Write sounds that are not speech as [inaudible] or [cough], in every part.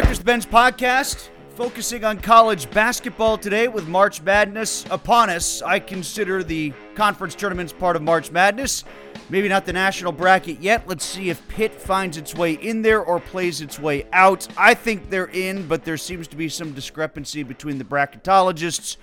Breakfast Benz podcast, focusing on college basketball today with March Madness upon us. I consider the conference tournaments part of March Madness. Maybe not the national bracket yet. Let's see if Pitt finds its way in there or plays its way out. I think they're in, but there seems to be some discrepancy between the bracketologists.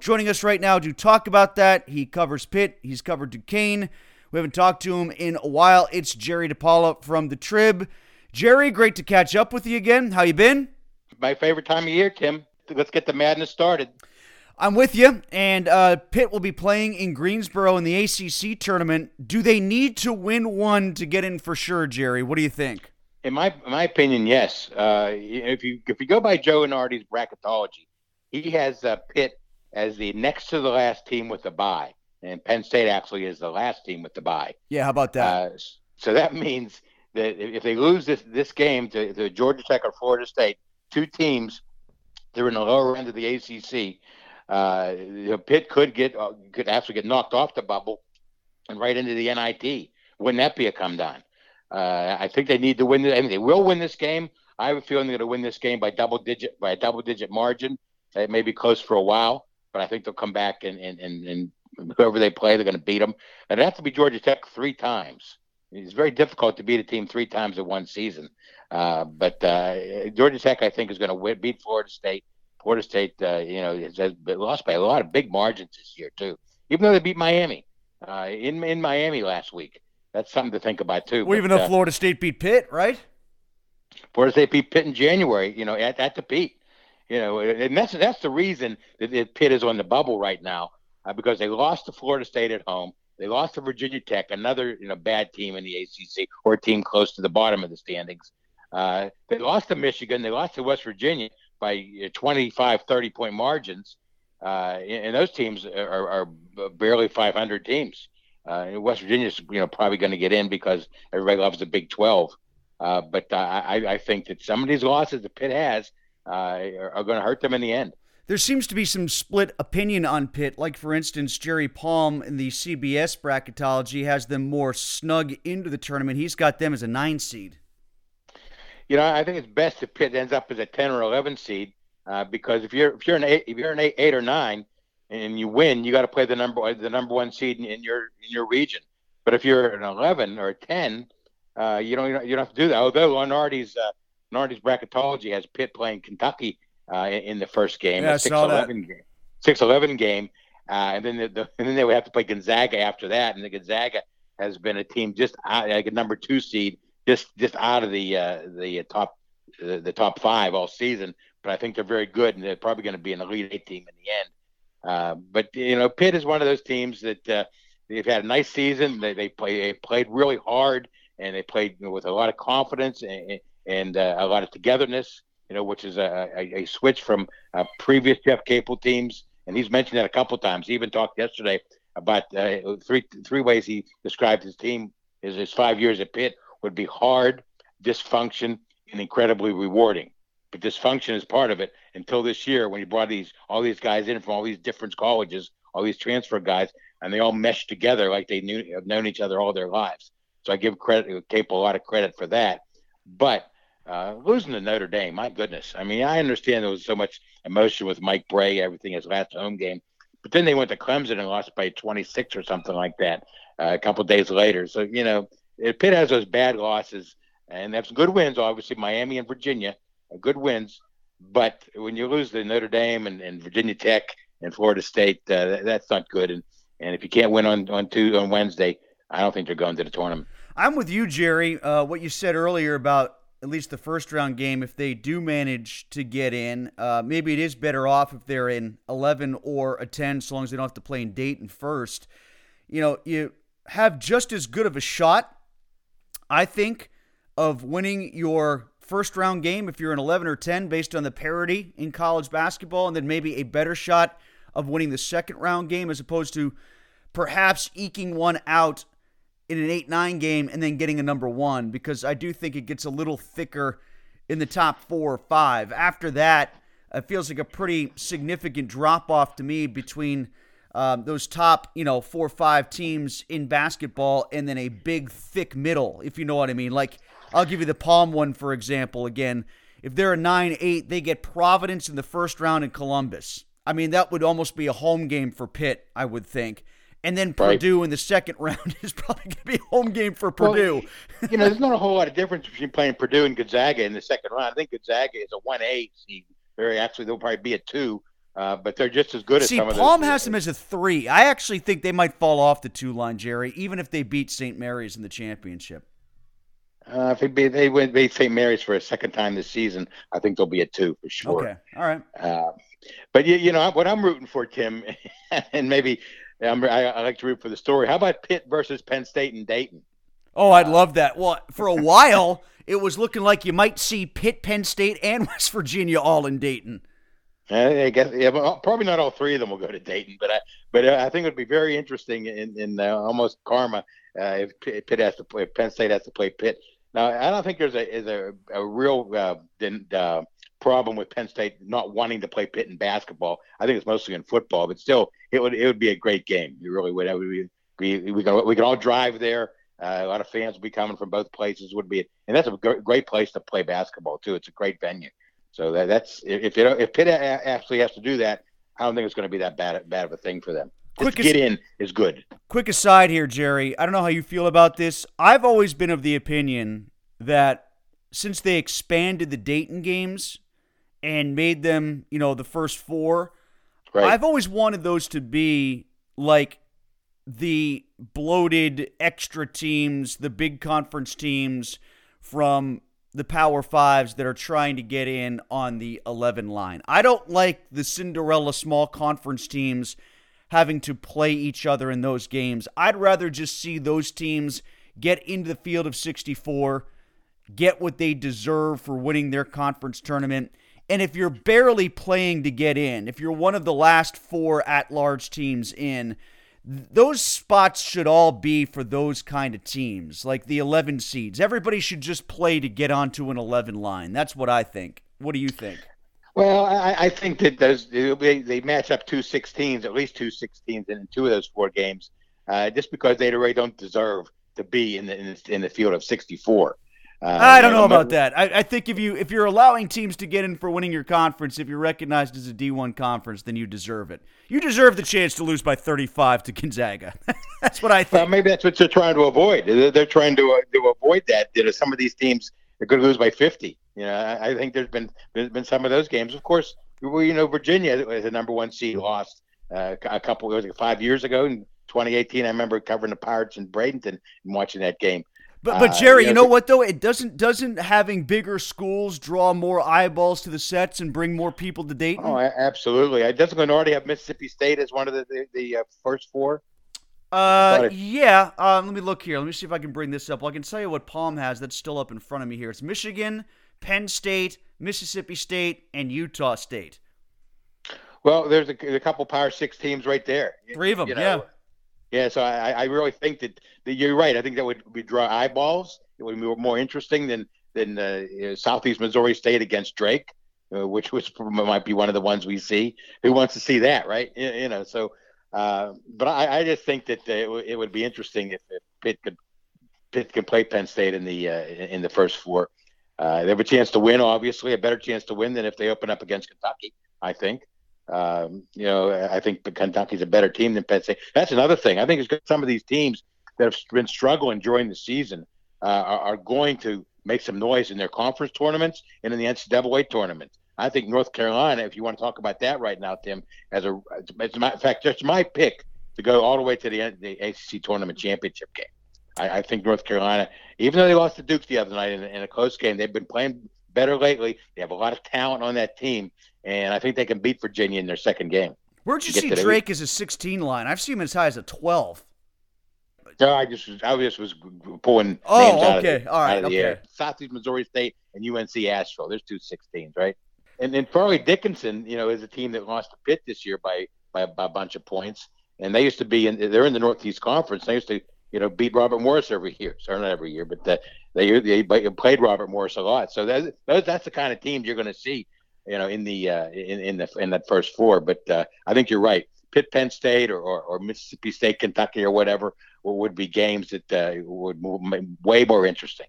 Joining us right now to talk about that, he covers Pitt, he's covered Duquesne. We haven't talked to him in a while. It's Jerry DiPaola from the Trib. Jerry, great to catch up with you again. How you been? My favorite time of year, Tim. Let's get the madness started. I'm with you. And uh, Pitt will be playing in Greensboro in the ACC tournament. Do they need to win one to get in for sure, Jerry? What do you think? In my in my opinion, yes. Uh, if you if you go by Joe Lunardi's bracketology, he has uh, Pitt as the next to the last team with the bye, and Penn State actually is the last team with the bye. Yeah, how about that? Uh, so that means that if they lose this this game to, to Georgia Tech or Florida State, two teams, they're in the lower end of the ACC. Uh, Pitt could get uh, could actually get knocked off the bubble and right into the NIT. Wouldn't that be a come down? Uh, I think they need to win. This, I mean, they will win this game. I have a feeling they're going to win this game by double digit by a double digit margin. It may be close for a while, but I think they'll come back and and and, and whoever they play, they're going to beat them. And it has to be Georgia Tech three times. It's very difficult to beat a team three times in one season. Uh, but uh, Georgia Tech, I think, is going to beat Florida State. Florida State, uh, you know, has, has lost by a lot of big margins this year too. Even though they beat Miami uh, in in Miami last week, that's something to think about too. Well, but, even though uh, Florida State beat Pitt, right? Florida State beat Pitt in January. You know, at, at the Pete. You know, and that's that's the reason that Pitt is on the bubble right now uh, because they lost to Florida State at home. They lost to Virginia Tech, another you know bad team in the ACC or a team close to the bottom of the standings. Uh, they lost to Michigan. They lost to West Virginia by 25, 30 point margins. Uh, and those teams are, are barely 500 teams. Uh, West Virginia's you know probably going to get in because everybody loves the Big 12. Uh, but I, I think that some of these losses that Pitt has uh, are, are going to hurt them in the end there seems to be some split opinion on Pitt. Like, for instance, Jerry Palm in the CBS bracketology has them more snug into the tournament. He's got them as a nine seed. You know, I think it's best if Pitt ends up as a ten or eleven seed uh, because if you're if you're an eight if you're an eight, eight or nine and you win, you got to play the number the number one seed in, in, your in your region. But if you're an eleven or a ten, uh, you don't you don't have to do that. Although Lunardi's uh, Lunardi's bracketology has Pitt playing Kentucky uh, in the first game, yeah, a 6-11 game, 6-11 game, uh, and then the, the, [laughs] and then they would have to play Gonzaga after that, and the Gonzaga has been a team just out, like a number two seed, just just out of the uh, the top the, the, top five all season. But I think they're very good, and they're probably going to be an elite eight team in the end. Uh, but you know, Pitt is one of those teams that uh, they've had a nice season. They they play they played really hard, and they played with a lot of confidence and, and uh, a lot of togetherness you know, which is a, a, a switch from uh, previous Jeff Capel teams. And he's mentioned that a couple times. He even talked yesterday about uh, three three ways he described his team. His, his five years at Pitt would be hard, dysfunction, and incredibly rewarding. But dysfunction is part of it. Until this year, when he brought these all these guys in from all these different colleges, all these transfer guys, and they all meshed together like they knew have known each other all their lives. So I give credit Capel a lot of credit for that. But uh, losing to Notre Dame, my goodness. I mean, I understand there was so much emotion with Mike Brey, everything his last home game, but then they went to Clemson and lost by 26 or something like that uh, a couple days later. So you know, Pitt has those bad losses, and some good wins. Obviously, Miami and Virginia, are good wins. But when you lose to Notre Dame and, and Virginia Tech and Florida State, uh, that's not good. And and if you can't win on on two on Wednesday, I don't think they're going to the tournament. I'm with you, Jerry. Uh, what you said earlier about at least the first round game, if they do manage to get in, uh, maybe it is better off if they're in 11 or a 10, so long as they don't have to play in Dayton first. You know, you have just as good of a shot, I think, of winning your first round game if you're in 11 or 10 based on the parity in college basketball, and then maybe a better shot of winning the second round game as opposed to perhaps eking one out in an 8 9 game and then getting a number one because I do think it gets a little thicker in the top four or five. After that, it feels like a pretty significant drop off to me between um, those top, you know, four or five teams in basketball and then a big, thick middle, if you know what I mean. Like, I'll give you the Palm one, for example, again. If they're a 9 8, they get Providence in the first round in Columbus. I mean, that would almost be a home game for Pitt, I would think. And then right. Purdue in the second [laughs] round is probably going to be a home game for Purdue. Well, you know, there's not a whole lot of difference between playing Purdue and Gonzaga in the second round. I think Gonzaga is a 1 8 seed. Very actually, they'll probably be a 2. Uh, but they're just as good See, as some Palm of has them as a three. I actually think they might fall off the two line, Jerry, even if they beat St. Mary's in the championship. Uh, if they, they win beat St. Mary's for a second time this season, I think they'll be a two for sure. Okay, all right. Uh, but you, you know what I'm rooting for, Tim, [laughs] and maybe I'm, I, I like to root for the story. How about Pitt versus Penn State and Dayton? Oh, I'd love that. Well, for a while, [laughs] it was looking like you might see Pitt, Penn State, and [laughs] West Virginia all in Dayton. I guess yeah, probably not all three of them will go to Dayton, but I but uh, I think it would be very interesting in in uh, almost karma uh, if Pitt has to play, if Penn State has to play Pitt. Now I don't think there's a is a, a real uh, uh, problem with Penn State not wanting to play Pitt in basketball. I think it's mostly in football, but still it would it would be a great game. You really would. It would be, we we can we can all drive there. Uh, a lot of fans will be coming from both places. Would be and that's a great place to play basketball too. It's a great venue. So that, that's if it, if Pitt actually has to do that, I don't think it's going to be that bad bad of a thing for them. Quick Just get in is good. Quick aside here, Jerry. I don't know how you feel about this. I've always been of the opinion that since they expanded the Dayton games and made them, you know, the first four, right. I've always wanted those to be like the bloated extra teams, the big conference teams from the Power Fives that are trying to get in on the 11 line. I don't like the Cinderella small conference teams having to play each other in those games. I'd rather just see those teams get into the field of 64, get what they deserve for winning their conference tournament. And if you're barely playing to get in, if you're one of the last four at large teams in, those spots should all be for those kind of teams, like the 11 seeds. Everybody should just play to get onto an 11 line. That's what I think. What do you think? Well, I, I think that those they, they match up two 16s, at least two 16s in two of those four games, uh, just because they really don't deserve to be in the in the, in the field of 64. Uh, I don't know about that. I, I, think if you if you're allowing teams to get in for winning your conference, if you're recognized as a D1 conference, then you deserve it. You deserve the chance to lose by 35 to Gonzaga. [laughs] that's what I think. Well, maybe that's what they're trying to avoid. They're, they're trying to uh, to avoid that. You know, some of these teams are going to lose by 50. You know, I, I think there's been there's been some of those games. Of course, you know, Virginia as the number one seed lost uh, a couple it was like five years ago in 2018. I remember covering the Pirates in Bradenton and watching that game. But but uh, Jerry, uh, you know, what though? It doesn't doesn't having bigger schools draw more eyeballs to the sets and bring more people to Dayton? Oh, absolutely. I doesn't already have Mississippi State as one of the the, the uh, first four. Uh, yeah. Um, let me look here. Let me see if I can bring this up. Well, I can tell you what Palm has. That's still up in front of me here. It's Michigan, Penn State, Mississippi State, and Utah State. Well, there's a, a couple Power Six teams right there. Three of them. You know, yeah. Yeah, so I, I really think that, that you're right. I think that would, be draw eyeballs. It would be more interesting than than uh, Southeast Missouri State against Drake, uh, which which might be one of the ones we see. Who wants to see that, right? You, you know, so. Uh, but I, I, just think that uh, it, w- it would be interesting if, if, Pitt could Pitt could play Penn State in the uh, in the first four. Uh, they have a chance to win, obviously, a better chance to win than if they open up against Kentucky. I think. Um, you know, I think Kentucky's a better team than Penn State. That's another thing. I think it's some of these teams that have been struggling during the season uh, are, are, going to make some noise in their conference tournaments and in the NCAA tournament. I think North Carolina, if you want to talk about that right now, Tim, as a, as a in fact, just my pick to go all the way to the, the ACC tournament championship game. I, I, think North Carolina, even though they lost to Duke the other night in, in a close game, they've been playing better lately. They have a lot of talent on that team, and I think they can beat Virginia in their second game. Where'd you see Drake as a 16 line? I've seen him as high as a 12. No, I just was, I just was pulling oh, names out okay. of the, All right, okay. air. Southeast Missouri State and UNC Asheville. There's two 16s, right? And then Fairleigh Dickinson, you know, is a team that lost to Pitt this year by, by, by a bunch of points. And they used to be in, they're in the Northeast Conference. They used to, you know, beat Robert Morris every year. Sorry, not every year, but the, they they played Robert Morris a lot. So that, that's the kind of teams you're going to see you know, in the uh, in, in the in that first four. But uh, I think you're right. Pitt, Penn State, or, or, or Mississippi State, Kentucky, or whatever would be games that uh, would be way more interesting.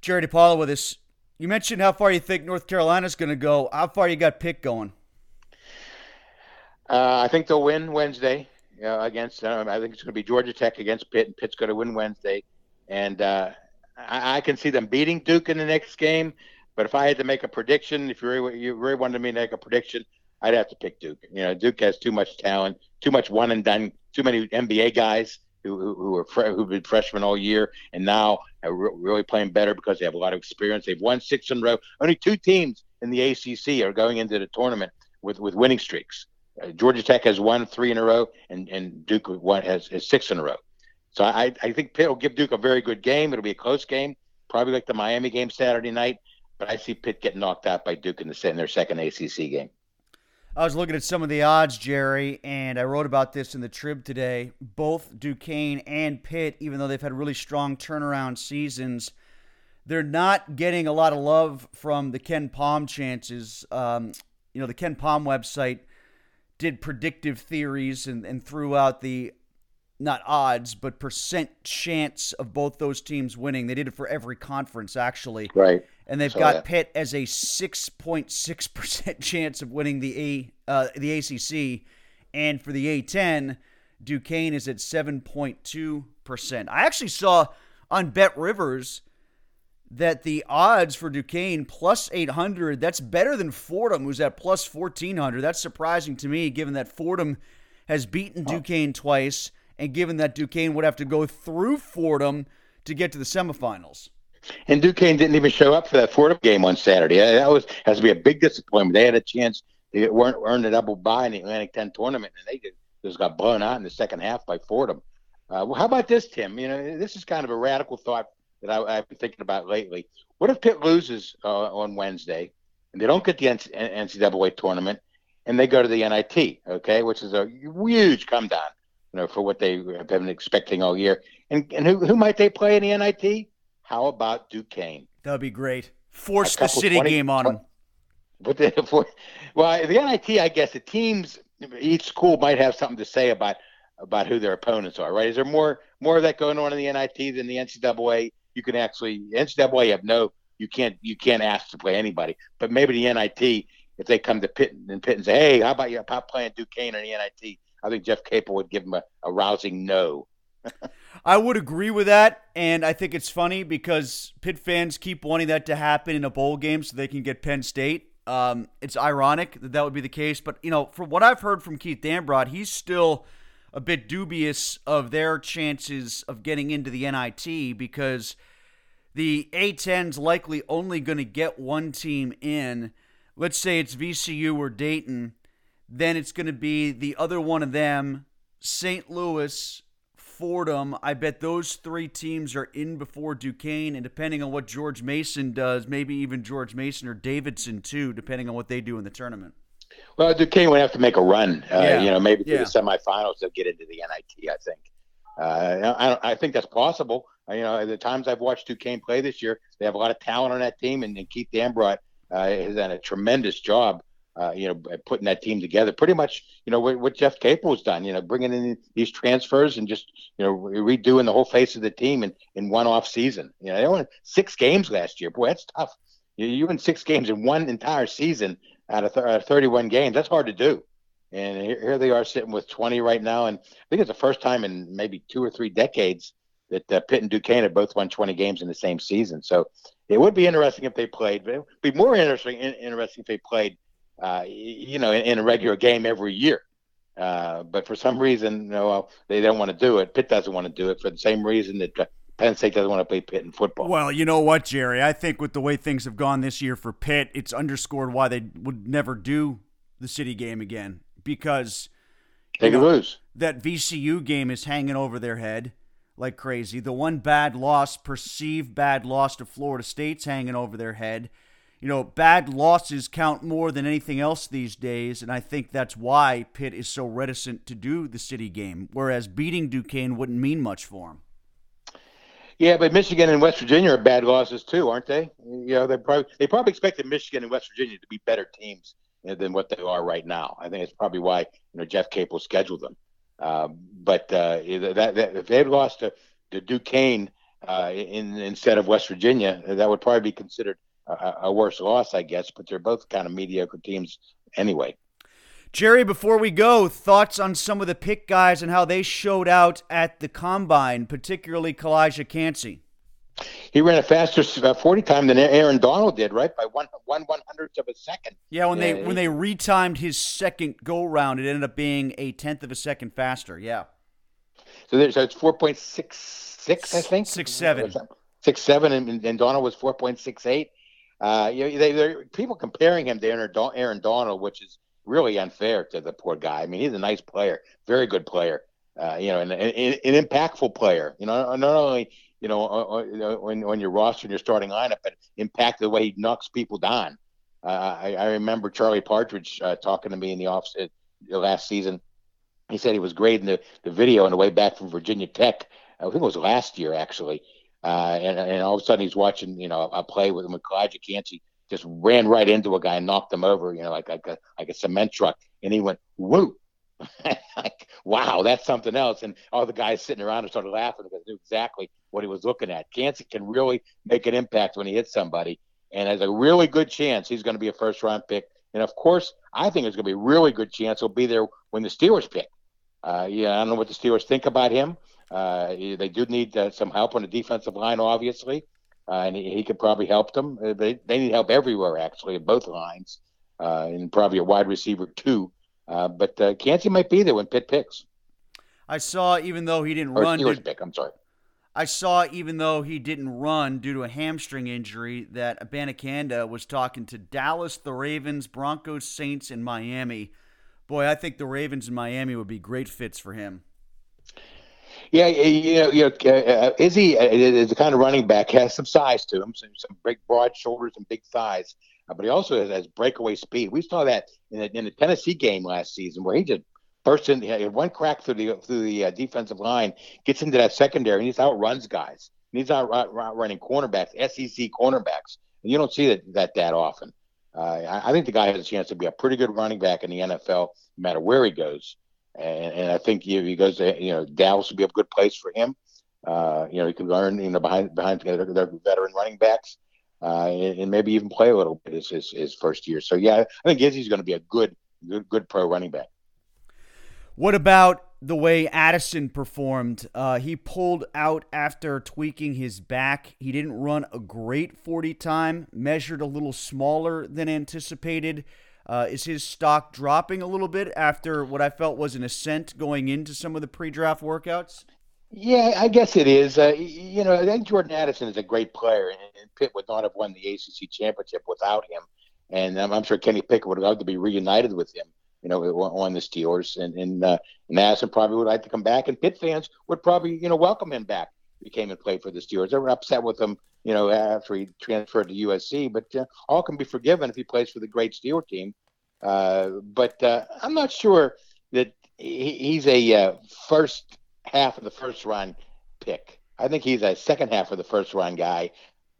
Jerry DiPaola with us. You mentioned how far you think North Carolina's going to go. How far you got Pitt going? Uh, I think they'll win Wednesday uh, against. Uh, I think it's going to be Georgia Tech against Pitt, and Pitt's going to win Wednesday. And uh, I, I, can see them beating Duke in the next game. But if I had to make a prediction, if you really, you really wanted me to make a prediction, I'd have to pick Duke. You know, Duke has too much talent, too much one and done, too many NBA guys who who, who are fre- who've been freshmen all year and now are re- really playing better because they have a lot of experience. They've won six in a row. Only two teams in the ACC are going into the tournament with with winning streaks. Uh, Georgia Tech has won three in a row, and and Duke one has, has six in a row. So I I think Pitt will give Duke a very good game. It'll be a close game, probably like the Miami game Saturday night. But I see Pitt getting knocked out by Duke in the in their second ACC game. I was looking at some of the odds, Jerry, and I wrote about this in the Trib today. Both Duquesne and Pitt, even though they've had really strong turnaround seasons, they're not getting a lot of love from the KenPom chances. Um, you know, the KenPom website did predictive theories and, and threw out the not odds, but percent chance of both those teams winning. They did it for every conference, actually. Right. And they've got that. Pitt as a 6.6% [laughs] chance of winning the A uh, the ACC. And for the A10, Duquesne is at 7.2%. I actually saw on Bet Rivers that the odds for Duquesne plus 800, that's better than Fordham, who's at plus 1400. That's surprising to me, given that Fordham has beaten Duquesne twice and given that Duquesne would have to go through Fordham to get to the semifinals. And Duquesne didn't even show up for that Fordham game on Saturday. That was has to be a big disappointment. They had a chance to weren't earn a double bye in the Atlantic 10 tournament, and they just got blown out in the second half by Fordham. Uh, well, how about this, Tim? You know, this is kind of a radical thought that I, have been thinking about lately. What if Pitt loses uh, on Wednesday and they don't get the NCAA tournament and they go to the NIT, okay, which is a huge come down you know, for what they have been expecting all year. And and who who might they play in the NIT? How about Duquesne? That'd be great. Force the city 20, game on them. But the, [laughs] for, well, the NIT, I guess the teams, each school might have something to say about about who their opponents are, right? Is there more more of that going on in the NIT than the NCAA? You can actually NCAA have no, you can't you can't ask to play anybody, but maybe the NIT, if they come to Pitt and Pitt and say, hey, how about you pop playing Duquesne or the NIT? I think Jeff Capel would give him a, a rousing no. [laughs] I would agree with that, and I think it's funny because Pitt fans keep wanting that to happen in a bowl game so they can get Penn State. Um, it's ironic that that would be the case, but you know, from what I've heard from Keith Dambrot, he's still a bit dubious of their chances of getting into the NIT because the A10's likely only going to get one team in. Let's say it's VCU or Dayton then it's going to be the other one of them, St. Louis, Fordham. I bet those three teams are in before Duquesne, and depending on what George Mason does, maybe even George Mason or Davidson too, depending on what they do in the tournament. Well, Duquesne would have to make a run. Uh, yeah. You know, maybe to yeah. the semifinals to get into the NIT. I think. Uh, I, I, think that's possible. Uh, you know, the times I've watched Duquesne play this year, they have a lot of talent on that team, and, and Keith Dambrot uh, has done a tremendous job uh, you know, putting that team together. Pretty much, you know, what, what Jeff Capel has done. You know, bringing in these transfers and just you know redoing the whole face of the team in, in one off season. You know, they won six games last year. Boy, that's tough. You, you win six games in one entire season out of, th- out of 31 games. That's hard to do. And here, here, they are sitting with 20 right now. And I think it's the first time in maybe two or three decades that uh, Pitt and Duquesne have both won 20 games in the same season. So it would be interesting if they played. But it would be more interesting interesting if they played uh, you know, in, in, a regular game every year. Uh, but for some reason, you know, they don't want to do it. Pitt doesn't want to do it for the same reason that uh, Penn State doesn't want to play Pitt in football. Well, you know what, Jerry? I think with the way things have gone this year for Pitt, it's underscored why they would never do the city game again because they could lose. That VCU game is hanging over their head like crazy. The one bad loss, perceived bad loss to Florida State's hanging over their head you know, bad losses count more than anything else these days, and I think that's why Pitt is so reticent to do the city game, whereas beating Duquesne wouldn't mean much for him. Yeah, but Michigan and West Virginia are bad losses too, aren't they? You know, they probably they probably expected Michigan and West Virginia to be better teams than what they are right now. I think it's probably why you know Jeff Capel scheduled them. Uh, but uh, that, that, if they had lost to, to Duquesne uh, in, instead of West Virginia, that would probably be considered a, a worse loss, I guess. But they're both kind of mediocre teams anyway. Jerry, before we go, thoughts on some of the pick guys and how they showed out at the combine, particularly Calijah Kancey. He ran a faster uh, forty time than Aaron Donald did, right by one one one hundredth of a second. Yeah, when they when they retimed his second go round, it ended up being a tenth of a second faster. Yeah. So, there's, so it's four point six six, I think. Six seven. Six seven, and, and Donald was four point six eight. Uh, you know, they, they're people comparing him to Aaron Donald, which is really unfair to the poor guy. I mean, he's a nice player, very good player. Uh, you know, and, and, an impactful player. You know, not only you know when when you're roster and your starting lineup, but impact the way he knocks people down. Uh, I, I, remember Charlie Partridge uh, talking to me in the office uh, last season. He said he was grading the, the video on the way back from Virginia Tech. I think it was last year actually, uh, and and all of a sudden he's watching you know a play with, Calijah Kancey just ran right into a guy and knocked him over, you know, like like a like a cement truck, and he went whoop. [laughs] like, wow, that's something else. And all the guys sitting around and started laughing because they knew exactly what he was looking at. Kancey can really make an impact when he hits somebody, and has a really good chance he's going to be a first round pick. And of course, I think it's going to be a really good chance he'll be there when the Steelers pick. Uh, yeah, I don't know what the Steelers think about him. Uh, they do need uh, some help on the defensive line, obviously uh, and he, he, could probably help them. Uh, they, they need help everywhere, actually, at both lines, uh, and probably a wide receiver too. Uh, but uh, Kancey might be there when Pitt picks. I saw, even though he didn't or run, did, pick. I'm sorry. I saw, even though he didn't run due to a hamstring injury, that Abanikanda was talking to Dallas, the Ravens, Broncos, Saints, and Miami. Boy, I think the Ravens and Miami would be great fits for him. Yeah, you know, you know, uh, Izzy uh, is the kind of running back has some size to him, some, some big, broad shoulders and big thighs, uh, but he also has, has, breakaway speed. We saw that in the, in the Tennessee game last season where he just burst in, he one crack through the through the uh, defensive line, gets into that secondary, and he's outruns guys. And he's out, running cornerbacks, SEC cornerbacks, and you don't see that that that often. Uh, I, I think the guy has a chance to be a pretty good running back in the NFL, no matter where he goes. And, and I think if he goes to, you know, Dallas would be a good place for him. Uh, you know, he could learn, you know, behind behind their, their veteran running backs, uh, and, and, maybe even play a little bit his, his, his first year. So yeah, I think Izzy's going to be a good, good, good pro running back. What about the way Addison performed? Uh, he pulled out after tweaking his back. He didn't run a great 40 time, measured a little smaller than anticipated. Uh, is his stock dropping a little bit after what I felt was an ascent going into some of the pre-draft workouts? Yeah, I guess it is. Uh, you know, I think Jordan Addison is a great player, and, Pitt would not have won the ACC championship without him. And um, I'm sure Kenny Pickett would love to be reunited with him. You know, on the Steelers, and and, uh, and Addison probably would like to come back, and Pitt fans would probably you know welcome him back. He came and played for the Steelers. They were upset with him you know, after he transferred to USC. But uh, all can be forgiven if he plays for the great Steeler team. Uh, but uh, I'm not sure that he, he's a uh, first half of the first round pick. I think he's a second half of the first round guy.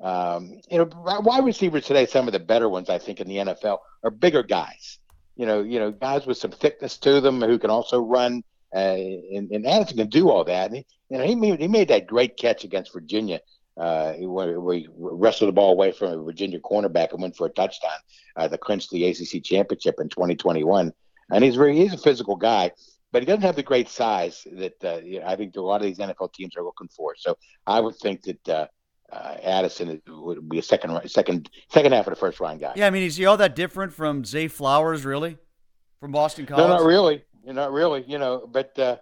Um, you know, wide receivers today, some of the better ones I think in the NFL are bigger guys. You know, you know, guys with some thickness to them who can also run. Uh, and, and Addison can do all that. And he, you know, he made, he made that great catch against Virginia uh, he we wrestled the ball away from a Virginia cornerback and went for a touchdown uh, that clinched the ACC championship in 2021. And he's very he's a physical guy, but he doesn't have the great size that uh, I think a lot of these NFL teams are looking for. So I would think that uh, uh, Addison would be a second second second half of the first round guy. Yeah, I mean, is he all that different from Zay Flowers, really, from Boston College? No, not really. You're not really. You know, but uh,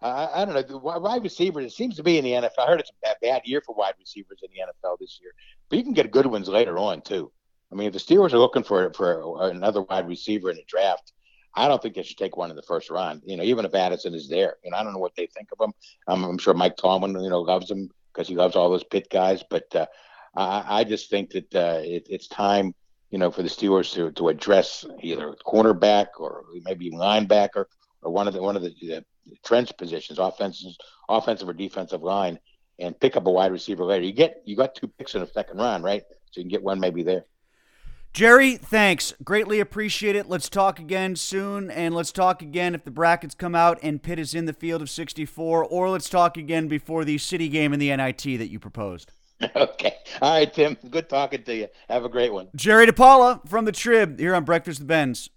I, I don't know. The wide receivers, it seems to be in the NFL. I heard it's a bad year for wide receivers in the NFL this year, but you can get good ones later on too. I mean, if the Steelers are looking for for another wide receiver in the draft, I don't think they should take one in the first round. You know, even if Addison is there, you know, I don't know what they think of him. I'm, I'm sure Mike Tomlin, you know, loves him because he loves all those Pitt guys. But uh, I, I just think that uh, it, it's time, you know, for the Steelers to to address either cornerback or maybe linebacker or one of the one of the trench positions, offensive, offensive or defensive line, and pick up a wide receiver later. You get you got two picks in the second round, right? So you can get one maybe there. Jerry, thanks. Greatly appreciate it. Let's talk again soon, and let's talk again if the brackets come out and Pitt is in the field of 64, or let's talk again before the city game in the NIT that you proposed. [laughs] Okay. All right, Tim. Good talking to you. Have a great one. Jerry DiPaola from the Trib here on Breakfast with Benz.